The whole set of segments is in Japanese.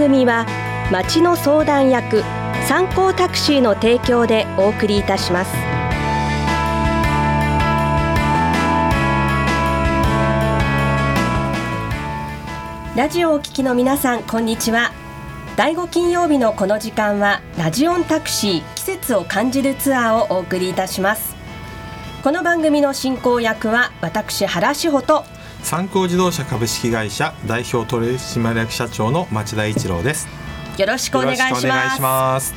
番組は町の相談役参考タクシーの提供でお送りいたします。ラジオをお聞きの皆さんこんにちは。第5金曜日のこの時間はラジオンタクシー季節を感じるツアーをお送りいたします。この番組の進行役は私原志保と参考自動車株式会社代表取締役社長の町田一郎です。よろしくお願いします。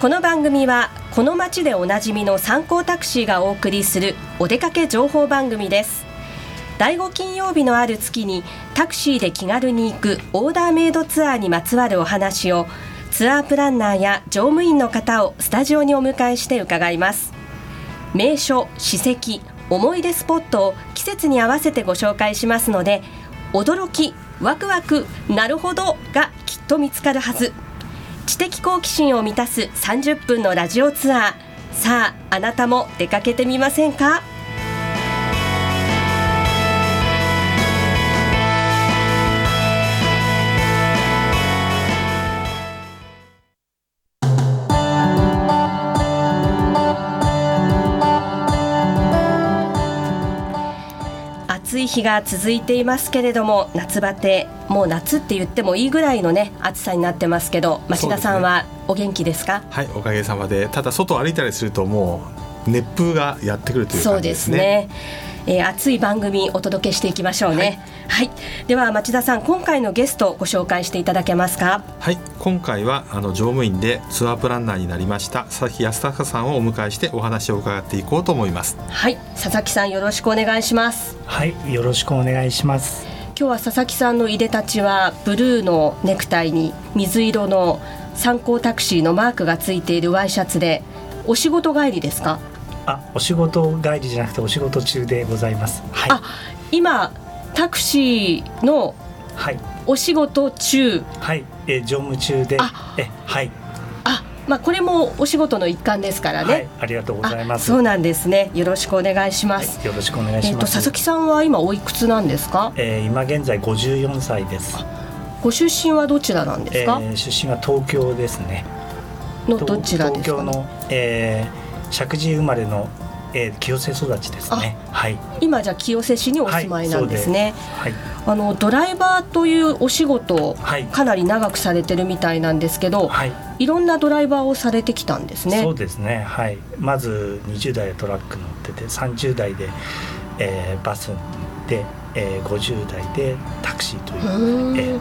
この番組はこの街でおなじみの参考タクシーがお送りするお出かけ情報番組です。第5金曜日のある月にタクシーで気軽に行くオーダーメイドツアーにまつわるお話をツアープランナーや乗務員の方をスタジオにお迎えして伺います。名所、史跡、思い出スポットを季節に合わせてご紹介しますので驚き、ワクワク、なるほどがきっと見つかるはず。知的好奇心を満たす30分のラジオツアー。さああなたも出かけてみませんか？日が続いていますけれども夏バテもう夏って言ってもいいぐらいのね暑さになってますけど町田さんはお元気ですか、ね、はいおかげさまで。ただ外を歩いたりするともう熱風がやってくるという感じですね。えー、熱い番組お届けしていきましょうね、はい、はい、では町田さん今回のゲストご紹介していただけますか？はい。今回はあの乗務員でツアープランナーになりました佐々木康隆さんをお迎えしてお話を伺っていこうと思います。はい。佐々木さんよろしくお願いします。はい。よろしくお願いします。今日は佐々木さんのいでたちはブルーのネクタイに水色の参考タクシーのマークがついているワイシャツでお仕事帰りですか？あ、お仕事帰りじゃなくてお仕事中でございます。はい。あ、今タクシーのはいお仕事中。はい。え乗務中で。えはい。あ、まあこれもお仕事の一環ですからね。はい、ありがとうございます。そうなんですね。よろしくお願いします。はい、よろしくお願いします。えっと佐々木さんは今おいくつなんですか？えー、今現在五十四歳です。ご出身はどちらなんですか？えー、出身は東京ですね。のどちらですか？東京の、えー石神井生まれの、えー、清瀬育ちですね。はい。今じゃ清瀬市にお住まいなんですね。はい。あのドライバーというお仕事、はい、かなり長くされてるみたいなんですけど、はい、いろんなドライバーをされてきたんですね。そうですね。はい。まず20代でトラック乗ってて、30代で、えー、バスで、えー、50代でタクシーという。うえー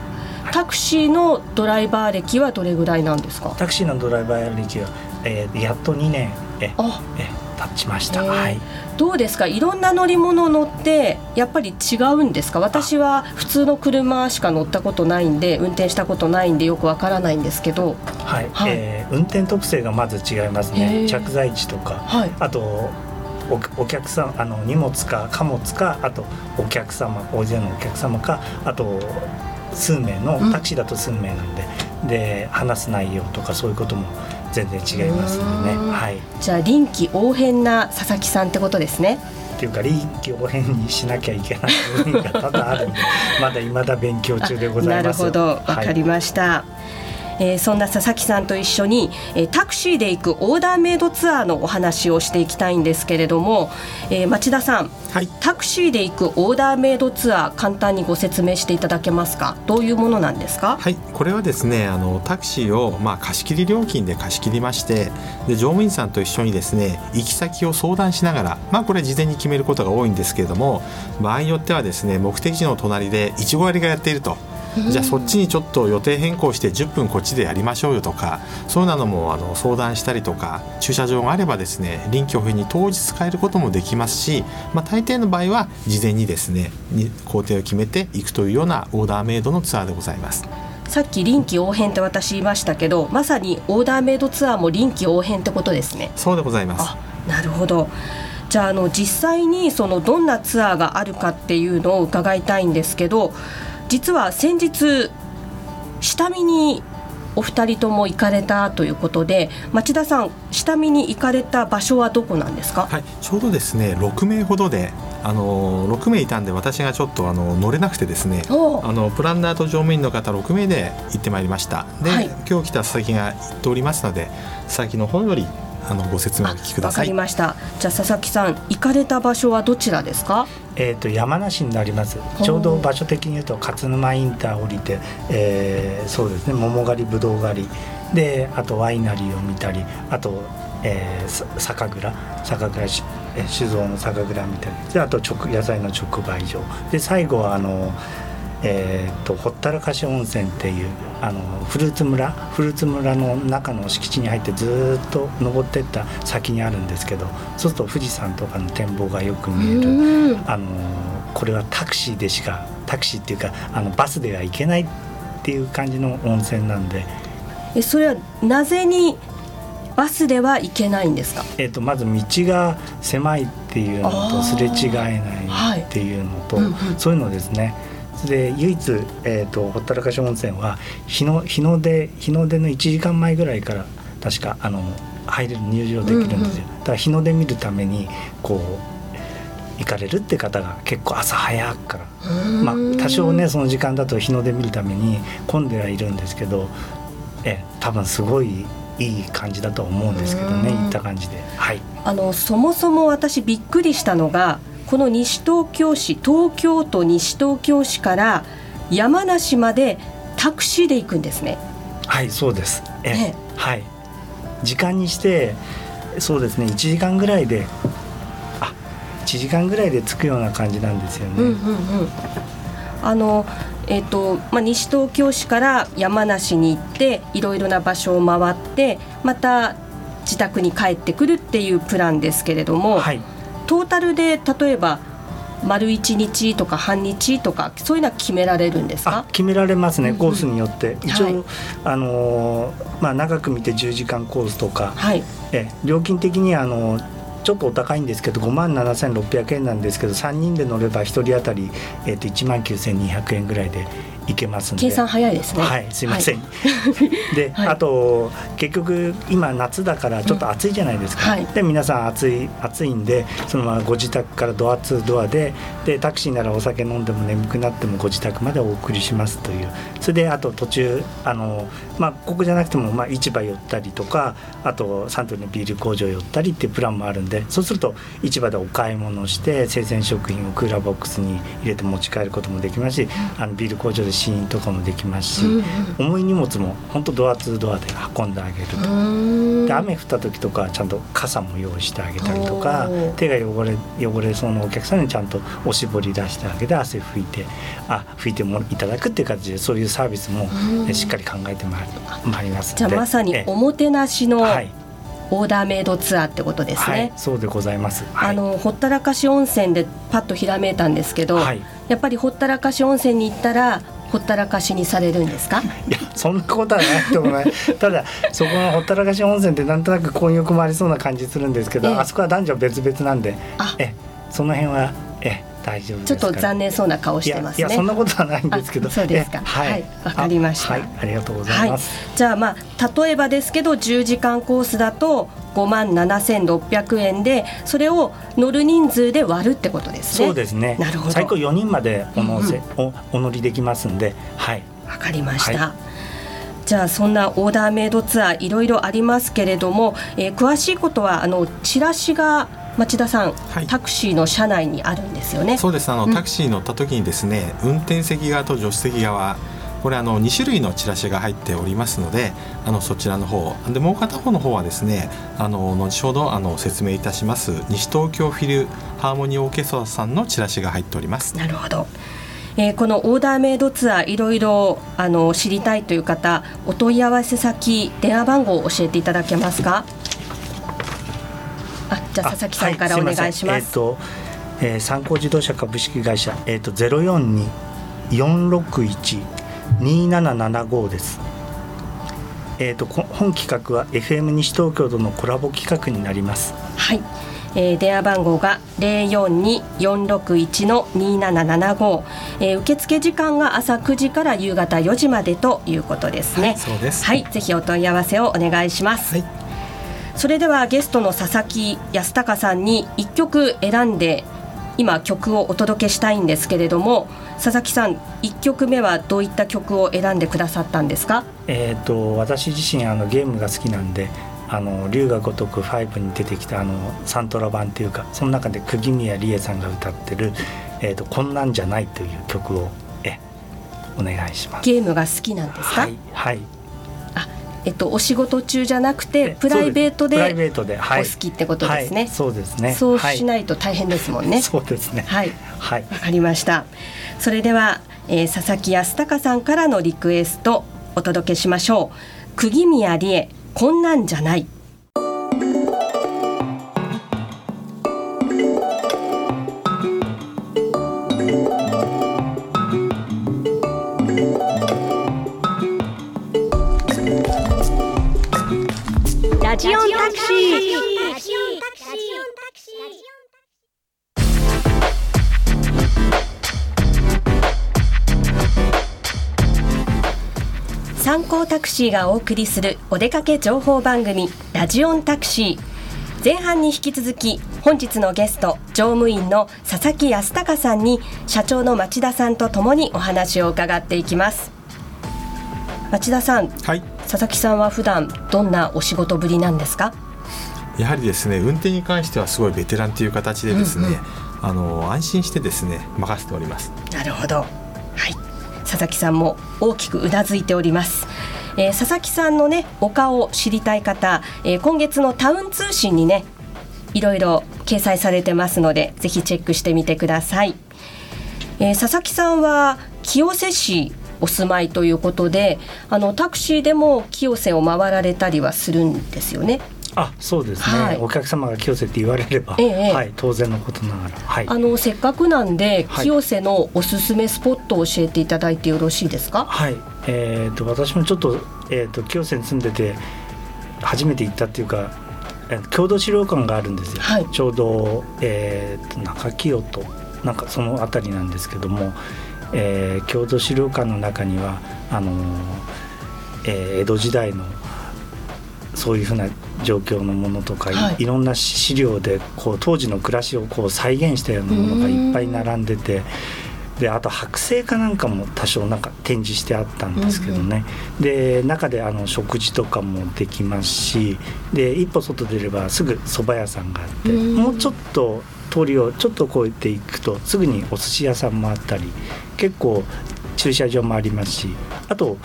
タクシーのドライバー歴はどれぐらいなんですか？タクシーのドライバー歴は、えー、やっと2年ええ経ちました、はい、どうですか？いろんな乗り物乗ってやっぱり違うんですか？私は普通の車しか乗ったことないんで運転したことないんでよくわからないんですけど。はい、はい、えー、運転特性がまず違いますね。着座値とか、はい、あとお客さんあの荷物か貨物かあとお客様大勢のお客様かあと数名のタクシーだと数名なんで、うん、で話す内容とかそういうことも全然違いますのでね、はい、じゃあ臨機応変な佐々木さんってことですね。っていうか臨機応変にしなきゃいけない部分が多々あるんでまだ未だ勉強中でございます。なるほど。わかりました、はいえー、そんな佐々木さんと一緒に、えー、タクシーで行くオーダーメイドツアーのお話をしていきたいんですけれども、えー、町田さん、はい、タクシーで行くオーダーメイドツアー簡単にご説明していただけますか？どういうものなんですか？はい。これはですねあのタクシーを、まあ、貸し切り料金で貸し切りましてで乗務員さんと一緒にですね行き先を相談しながらまあこれ事前に決めることが多いんですけれども場合によってはですね目的地の隣でいちご狩りがやっているとじゃあそっちにちょっと予定変更して10分こっちでやりましょうよとかそういうのもあの相談したりとか駐車場があればですね臨機応変に当日変えることもできますし、まあ、大抵の場合は事前にですね工程を決めていくというようなオーダーメイドのツアーでございます。さっき臨機応変って私言いましたけどまさにオーダーメイドツアーも臨機応変ってことですね。そうでございます。なるほど。じゃああの実際にそのどんなツアーがあるかっていうのを伺いたいんですけど実は先日下見にお二人とも行かれたということで町田さん下見に行かれた場所はどこなんですか、はい、ちょうどですね6名ほどであの6名いたんで私がちょっとあの乗れなくてですねあのプランナーと乗務員の方6名で行ってまいりました。で、はい、今日来た佐々木が行っておりますので佐々木の方よりあのご説明を聞きください。わかりました。じゃあ佐々木さん行かれた場所はどちらですか？えっ、と山梨になります。ちょうど場所的に言うと勝沼インター降りて、えー、そうですね桃狩りぶどう狩りであとワイナリーを見たりあと、えー、酒蔵酒蔵酒造の酒蔵見たりであと直野菜の直売所で最後はあのえーと、ほったらかし温泉っていうあのフルーツ村フルーツ村の中の敷地に入ってずっと登っていった先にあるんですけどそうすると富士山とかの展望がよく見えるあのこれはタクシーでしかタクシーっていうかあのバスでは行けないっていう感じの温泉なんで。えそれはなぜにバスでは行けないんですか、えーと、まず道が狭いっていうのとすれ違えないっていうのと、はい。うんうん、そういうのですねで唯一、えーと、ほったらかし温泉は日の日の出日の出の1時間前ぐらいから確かあの入れる入場できるんですよ、うんうん、だから日の出見るためにこう行かれるって方が結構朝早くから、まあ、多少ねその時間だと日の出見るために混んではいるんですけどえ多分すごいいい感じだと思うんですけどね行った感じで。はい、あのそもそも私びっくりしたのがこの西東京市東京都西東京市から山梨までタクシーで行くんですね。はいそうです。え、ね、はい。時間にしてそうですね1時間ぐらいであ1時間ぐらいで着くような感じなんですよね、うんうんうん、あのえーとまあ、西東京市から山梨に行っていろいろな場所を回ってまた自宅に帰ってくるっていうプランですけれども、はい、トータルで例えば丸一日とか半日とかそういうのは決められるんですか？決められますね、コースによって、一応、はい、あのまあ、長く見て10時間コースとか、はい、え料金的にあのちょっとお高いんですけど5万7600円なんですけど3人で乗れば1人当たり、えー、と1万9200円ぐらいでいけます計算早いですね。はいすいません、はい、で、はい、あと結局今夏だからちょっと暑いじゃないですか、うんはい、で皆さん暑い暑いんでそのままご自宅からドア2ドアででタクシーならお酒飲んでも眠くなってもご自宅までお送りしますという。それであと途中あのまあここじゃなくてもまあ市場寄ったりとかあとサントリーのビール工場寄ったりっていうプランもあるんでそうすると市場でお買い物して生鮮食品をクーラーボックスに入れて持ち帰ることもできますしあのビール工場で試飲とかもできますし、うん重い荷物も本当ドアツードアで運んであげるとで雨降った時とかちゃんと傘も用意してあげたりとか手が汚れ汚れそうなお客さんにちゃんとおしぼり出してあげて汗拭いてあ拭いてもいただくっていう形でそういうサービスもしっかり考えてまいりますじゃあまさにおもてなしの、はい。オーダーメイドツアーってことですね。はい、そうでございます。はい、あのほったらかし温泉でパッとひらめいたんですけど、はい、やっぱりほったらかし温泉に行ったらほったらかしにされるんですか？いやそんなことはないと思い ただそこのほったらかし温泉ってなんとなく混浴もありそうな感じするんですけど、ええ、あそこは男女別々なんでえその辺はえ大丈夫ちょっと残念そうな顔してますね。いやそんなことはないんですけど。そうですか。はい、わ、かりました、はい。ありがとうございます。はい、じゃあまあ例えばですけど10時間コースだと5万7600円でそれを乗る人数で割るってことですね。そうですね。なるほど。最高4人までお乗せ、うんうん、おお乗りできますんで、はい。わかりました。はいじゃあそんなオーダーメイドツアーいろいろありますけれども、えー、詳しいことはあのチラシが町田さん、はい、タクシーの車内にあるんですよね。そうです。あの、うん、タクシー乗った時にですね運転席側と助手席側これあの2種類のチラシが入っておりますのであのそちらの方でもう片方の方はですねあの後ほどあの説明いたします西東京フィルハーモニーオーケストラさんのチラシが入っております。なるほど。えー、このオーダーメイドツアーいろいろあの知りたいという方お問い合わせ先電話番号を教えていただけますか？あじゃあ佐々木さんからお願いします。はい、えっ、ー、と、えー、参考自動車株式会社えっ、ー、とゼロ四二四六一二七七五です。えっ、ー、と本企画は FM 西東京とのコラボ企画になります。はい。えー、電話番号が零四二四六一の二七七五。え受付時間が朝九時から夕方四時までということですね。はい、そうです。はい、ぜひお問い合わせをお願いします。はい、それではゲストの佐々木康隆さんに一曲選んで今曲をお届けしたいんですけれども佐々木さん1曲目はどういった曲を選んでくださったんですか？えっ、と私自身あのゲームが好きなんであの龍が如く5に出てきたあのサントラ版っていうかその中で釘宮理恵さんが歌ってる「えーと、こんなんじゃない」という曲をえお願いします。ゲームが好きなんですか？はい、はい。あえっと、お仕事中じゃなくてプライベートでお好きってことですね、はい、そうですね。そうしないと大変ですもんね、そうですね。はい。はい。わかりました。それでは、えー、佐々木康隆さんからのリクエストお届けしましょう。釘宮理恵こんなんじゃない参考タクシーがお送りするお出かけ情報番組ラジオンタクシー。前半に引き続き本日のゲスト乗務員の佐々木康隆さんに社長の町田さんとともにお話を伺っていきます。町田さん、はい、佐々木さんは普段どんなお仕事ぶりなんですか？やはりですね運転に関してはすごいベテランという形でですね、うんうん、あの安心してですね任せております。なるほど。はい佐々木さんも大きくうなずいておりますえー、佐々木さんのねお顔を知りたい方、えー、今月のタウン通信にねいろいろ掲載されてますのでぜひチェックしてみてください、えー、佐々木さんは清瀬市お住まいということであのタクシーでも清瀬を回られたりはするんですよね。あそうですね、はい、お客様が清瀬って言われれば、ええ、はい、当然のことながら、はい、あのせっかくなんで、清瀬のおすすめスポットを教えていただいてよろしいですか？はい。えーと、私もちょっと,、えーと、清瀬に住んでて初めて行ったっていうか郷土資料館があるんですよ、はい、ちょうど、えーと中清となんかその辺りなんですけどもえー、郷土資料館の中にはあのー、えー、江戸時代のそういうふうな状況のものとか、はい、いろんな資料でこう当時の暮らしをこう再現したようなものがいっぱい並んでて。であと剥製かなんかも多少なんか展示してあったんですけどね、うんうん、で中であの食事とかもできますしで一歩外出ればすぐ蕎麦屋さんがあって、うん、もうちょっと通りをちょっと越えていくとすぐにお寿司屋さんもあったり結構駐車場もありますしあと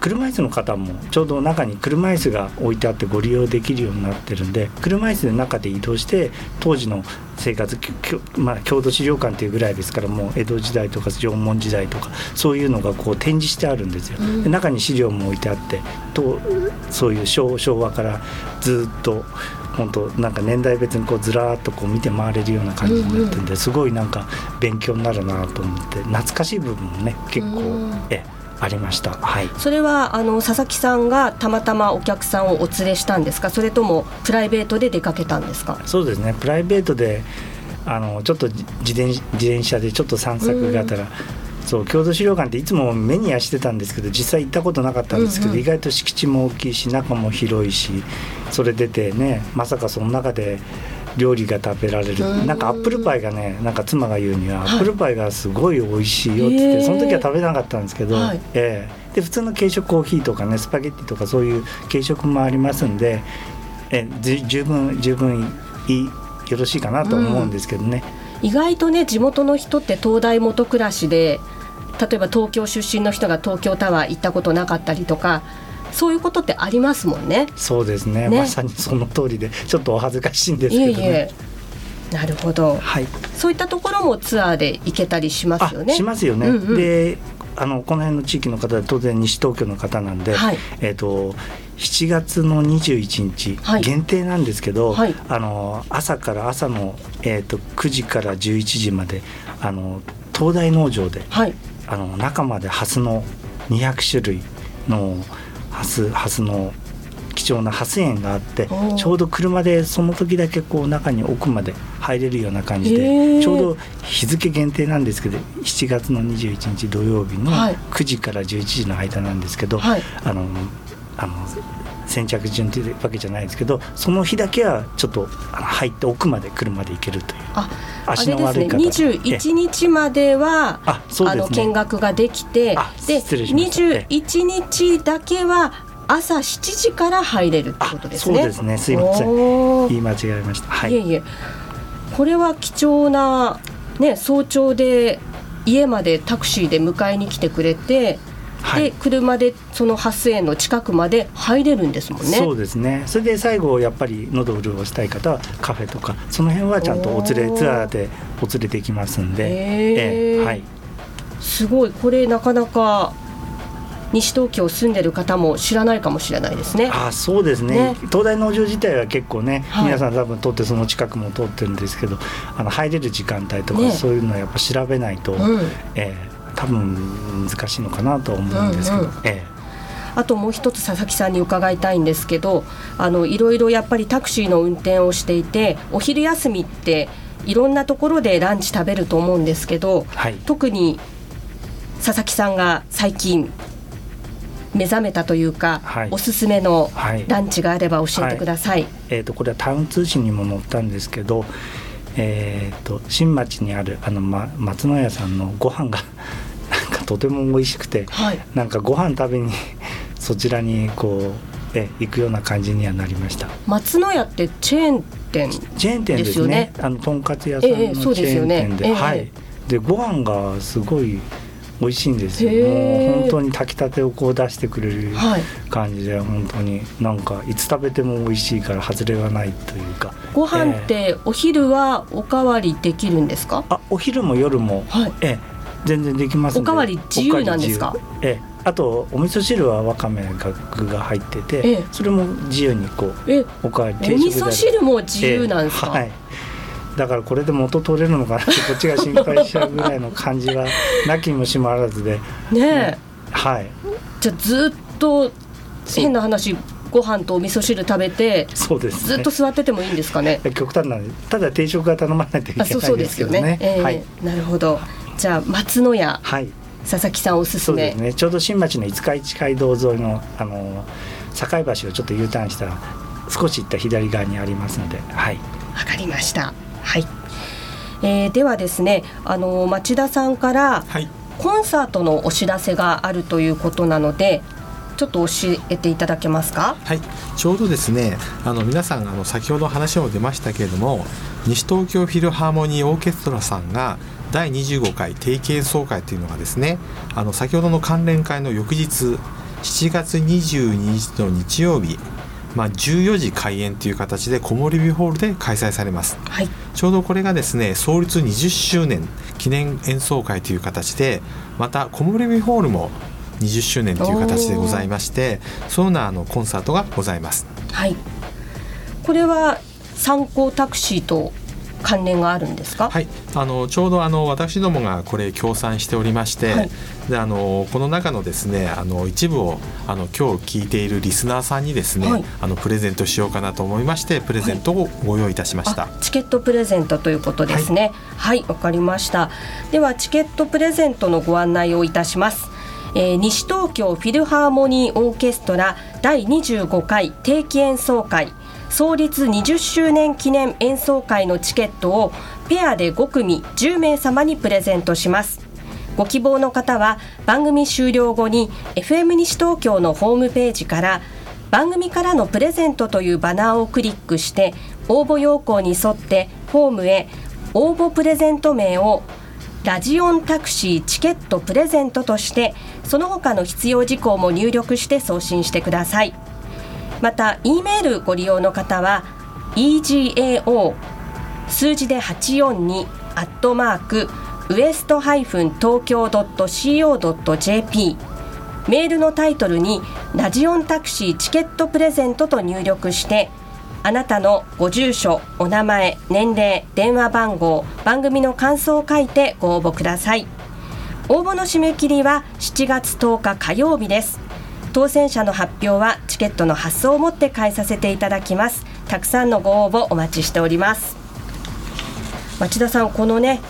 車椅子の方もちょうど中に車椅子が置いてあってご利用できるようになってるんで車椅子の中で移動して当時の生活、まあ、郷土資料館っていうぐらいですからもう江戸時代とか縄文時代とかそういうのがこう展示してあるんですよ。で中に資料も置いてあってとそういう昭和からずっと本当なんか年代別にこうずらっとこう見て回れるような感じになってるんですごいなんか勉強になるなと思って懐かしい部分もね結構えありました、はい、それはあの佐々木さんがたまたまお客さんをお連れしたんですか？それともプライベートで出かけたんですか？そうですね。プライベートであのちょっと自転自転車でちょっと散策があったら、そう郷土資料館っていつも目にはしてたんですけど実際行ったことなかったんですけど、うんうん、意外と敷地も大きいし中も広いしそれ出てねまさかその中で料理が食べられる、うん、なんかアップルパイがねなんか妻が言うには、アップルパイがすごい美味しいよって言って、その時は食べなかったんですけど、はい、えー、で普通の軽食コーヒーとかねスパゲッティとかそういう軽食もありますんで、え十分十分いいよろしいかなと思うんですけどね、うん、意外とね地元の人って東大元暮らしで例えば東京出身の人が東京タワー行ったことなかったりとかそういうことってありますもんね。そうですね。ねまさにその通りで、ちょっとお恥ずかしいんですけどね。いえいえなるほど、はい、そういったところもツアーで行けたりしますよね。しますよね。うんうん、であのこの辺の地域の方で当然西東京の方なんで、はい、えっ、ー、と7月の21日、はい、限定なんですけど、はい、あの朝から朝のえっ、ー、と9時から11時まであの東大農場で、はい、あの中までハスの200種類のハスハスの貴重なハス園があってちょうど車でその時だけこう中に奥まで入れるような感じでちょうど日付限定なんですけど7月の21日土曜日の9時から11時の間なんですけど、はい、あのあの先着順というわけじゃないですけどその日だけはちょっと入って奥まで車で行けるという足の悪い方、ね、21日まではあ、ね、の見学ができてで21日だけは朝7時から入れるってことですね。そうですね。すいません。言い間違えました。はい。いえいえ。これは貴重なね早朝で家までタクシーで迎えに来てくれて。はい、で車でその発生の近くまで入れるんですもんね。そうですね。それで最後やっぱり喉を潤したい方はカフェとかその辺はちゃんとお連れツアーでお連れできますんで、えー、はい。すごい。これなかなか西東京住んでる方も知らないかもしれないですね。あそうですね、ね、東大農場自体は結構ね、はい、皆さん多分通ってその近くも通ってるんですけどあの入れる時間帯とか、ね、そういうのはやっぱ調べないと、うん、えー、多分難しいのかなと思うんですけど。うんうん、えーあともう一つ佐々木さんに伺いたいんですけどあのいろいろやっぱりタクシーの運転をしていてお昼休みっていろんなところでランチ食べると思うんですけど、はい、特に佐々木さんが最近目覚めたというか、はい、おすすめのランチがあれば教えてください。はい、えっ、ー、とこれはタウン通信にも載ったんですけど、えっ、ー、と新町にあるあの、ま、松野屋さんのご飯がとても美味しくて、はい、なんかご飯食べに そちらにこうえ行くような感じにはなりました。松野屋ってチェーン店、チェーン店ですね。あのとんかつ屋さんのチェーン店で、えー、はい。でご飯がすごい美味しいんですよ。もう本当に炊きたてをこう出してくれる感じで、はい、本当に。なんかいつ食べても美味しいから外れがないというか。ご飯ってお昼はおかわりできるんですか、あお昼も夜も、はい、え全然できますおかわり自由なんですか？ええ。あとお味噌汁はわかめが具が入ってて、ええ、それも自由にこうえおかわりお味噌汁も自由なんですか、はい。だからこれで元取れるのかなってこっちが心配しちゃうぐらいの感じはなきにもしもあらずで。ねはい。じゃあずっと変な話ご飯とお味噌汁食べてそうです、ね、ずっと座っててもいいんですかね？極端なんでただ定食が頼まないといけないですそうですよね、えー、はい、なるほどじゃあ松野屋、はい、佐々木さんおすすめ。そうですね。ちょうど新町の五日市街道沿いのあの境橋をちょっと U ターンしたら少し行った左側にありますのではい。わかりました。はい、えー、ではですねあの町田さんから、はい、コンサートのお知らせがあるということなのでちょっと教えていただけますか？はい、ちょうどですね、あの皆さんあの先ほど話も出ましたけれども、西東京フィルハーモニーオーケストラさんが第25回定期演奏会というのがですね、あの先ほどの関連会の翌日7月22日の日曜日まあ、14時開演という形で木漏日ホールで開催されます、はい、ちょうどこれがですね創立20周年記念演奏会という形でまた木漏日ホールも20周年という形でございましてそのようなあのコンサートがございます。はい、これは参考タクシーと関連があるんですか？はい、あのちょうどあの私どもがこれ協賛しておりまして、はい、であのこの中のですねあの一部をあの今日聞いているリスナーさんにですね、はい、あのプレゼントしようかなと思いましてプレゼントをご用意いたしました。チケットプレゼントということですね。はいわ、かりました。ではチケットプレゼントのご案内をいたします。えー、西東京フィルハーモニーオーケストラ第25回定期演奏会創立20周年記念演奏会のチケットをペアで5組10名様にプレゼントしますご希望の方は番組終了後に FM 西東京のホームページから番組からのプレゼントというバナーをクリックして応募要項に沿ってフォームへ応募プレゼント名をラジオンタクシーチケットプレゼントとしてその他の必要事項も入力して送信してください。また E メールご利用の方は egao 数字で842アットマークウエストハイフン東京ドット .co.jp メールのタイトルにラジオンタクシーチケットプレゼントと入力してあなたのご住所、お名前、年齢、電話番号、番組の感想を書いてご応募ください。応募の締め切りは7月10日火曜日です。当選者の発表はチケットの発送をもって返させていただきます。たくさんのご応募お待ちしております。町田さんこのね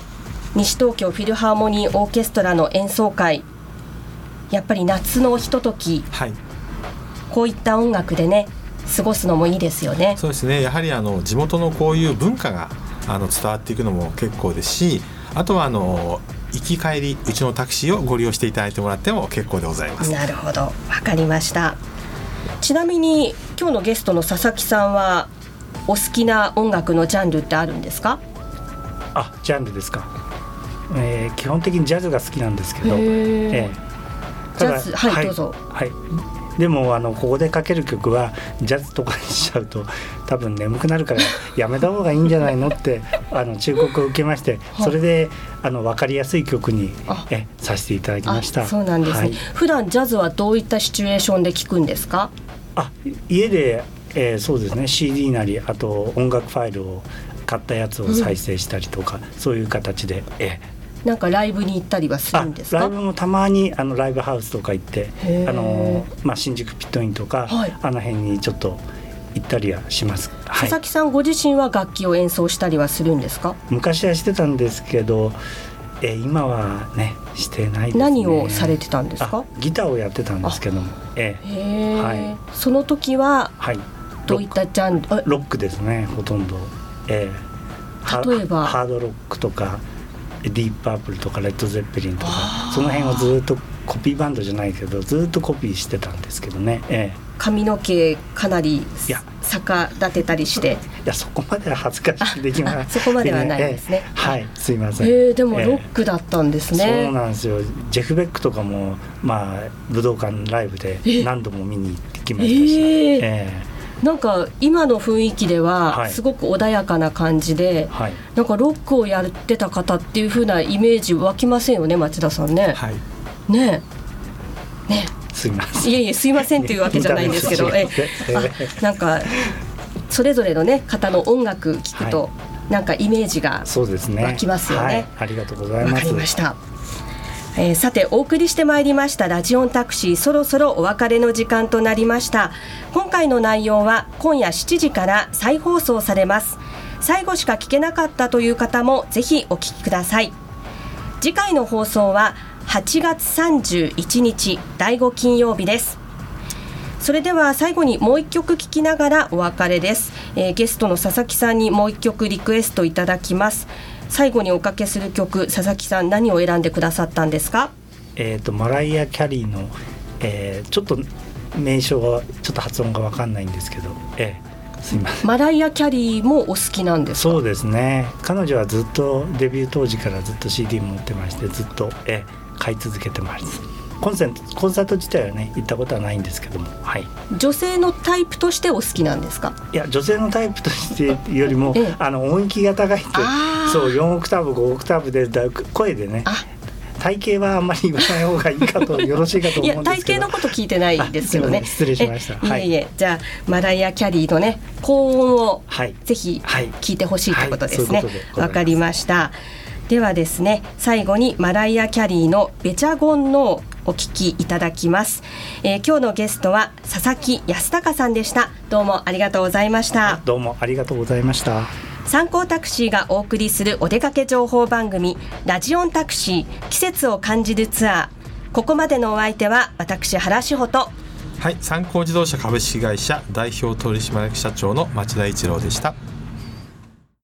西東京フィルハーモニーオーケストラの演奏会やっぱり夏のひととき、はい、こういった音楽でね過ごすのもいいですよね。そうですね。やはりあの地元のこういう文化があの伝わっていくのも結構ですしあとはあの行き帰りうちのタクシーをご利用していただいてもらっても結構でございます。なるほど。わかりました。ちなみに今日のゲストの佐々木さんはお好きな音楽のジャンルってあるんですか？あジャンルですか、えー、基本的にジャズが好きなんですけど、えー、ジャズはい、はい、どうぞ。はいでもあのここでかける曲はジャズとかにしちゃうと多分眠くなるからやめた方がいいんじゃないのってあの忠告を受けましてそれであの分かりやすい曲にえさせていただきました。そうなんですね、はい、普段ジャズはどういったシチュエーションで聞くんですか？あ家で、えー、そうですね CD なりあと音楽ファイルを買ったやつを再生したりとか、うん、そういう形で、えー、なんかライブに行ったりはするんですライブもたまにあのライブハウスとか行ってあの、まあ、新宿ピットインとか、はい、あの辺にちょっと行ったりはします、はい、佐々木さんご自身は楽器を演奏したりはするんですか？昔はしてたんですけどえ今はねしてない、ね、何をされてたんですか？ギターをやってたんですけども。ええ。はい、その時は、はい、どういったジャンル？ロックですねほとんど。ええ。例えば？ハードロックとかディープパープルとかレッド・ゼッペリンとかその辺をずっとコピーバンドじゃないけどずっとコピーしてたんですけどね、ええ、髪の毛かなり逆立てたりして。いやそこまでは恥ずかしくできますそこまではないですね、えはいすいません、えー、でもロックだったんですね、そうなんですよ。ジェフ・ベックとかもまあ武道館ライブで何度も見に行ってきましたし、えー、えーなんか今の雰囲気ではすごく穏やかな感じで、はい、なんかロックをやってた方っていう風なイメージ湧きませんよね町田さんね。はい、ね。ね。すいません。いえいえすいませんというわけじゃないんですけど えあなんかそれぞれのね方の音楽聞くと、はい、なんかイメージが湧きますよね。ねありがとうございます。わかりました。えー、さてお送りしてまいりましたラジオンタクシーそろそろお別れの時間となりました。今回の内容は今夜7時から再放送されます。最後しか聞けなかったという方もぜひお聞きください。次回の放送は8月31日第5金曜日です。それでは最後にもう一曲聴きながらお別れです、えー、ゲストの佐々木さんにもう一曲リクエストいただきます。最後におかけする曲佐々木さん何を選んでくださったんですか？えっ、とマライア・キャリーの、えー、ちょっと名称はちょっと発音がわかんないんですけど、えー、すみません。マライア・キャリーもお好きなんですそうですね。彼女はずっとデビュー当時からずっと CD 持ってましてずっと、えー、買い続けてます。コンセントコンサート自体はね行ったことはないんですけども、はい、女性のタイプとしてお好きなんですか？いや女性のタイプとしてよりも、ええ、あの音域が高いってそう4オクターブ5オクターブでだ声でね体型はあんまり言わない方がいいかとよろしいかと思うんですけど。体型のこと聞いてないですけどね失礼しました。い。えいえ、じゃあマライア・キャリーのね高音をぜひ聞いてほしいということですね。わ、はい、かりました。ではですね最後にマライア・キャリーのベチャゴンのお聞きいただきます、えー、今日のゲストは佐々木康隆さんでした。どうもありがとうございました。どうもありがとうございました参考タクシーがお送りするお出かけ情報番組ラジオンタクシー季節を感じるツアー。ここまでのお相手は私原志穂と。はい参考自動車株式会社代表取締役社長の町田一郎でした。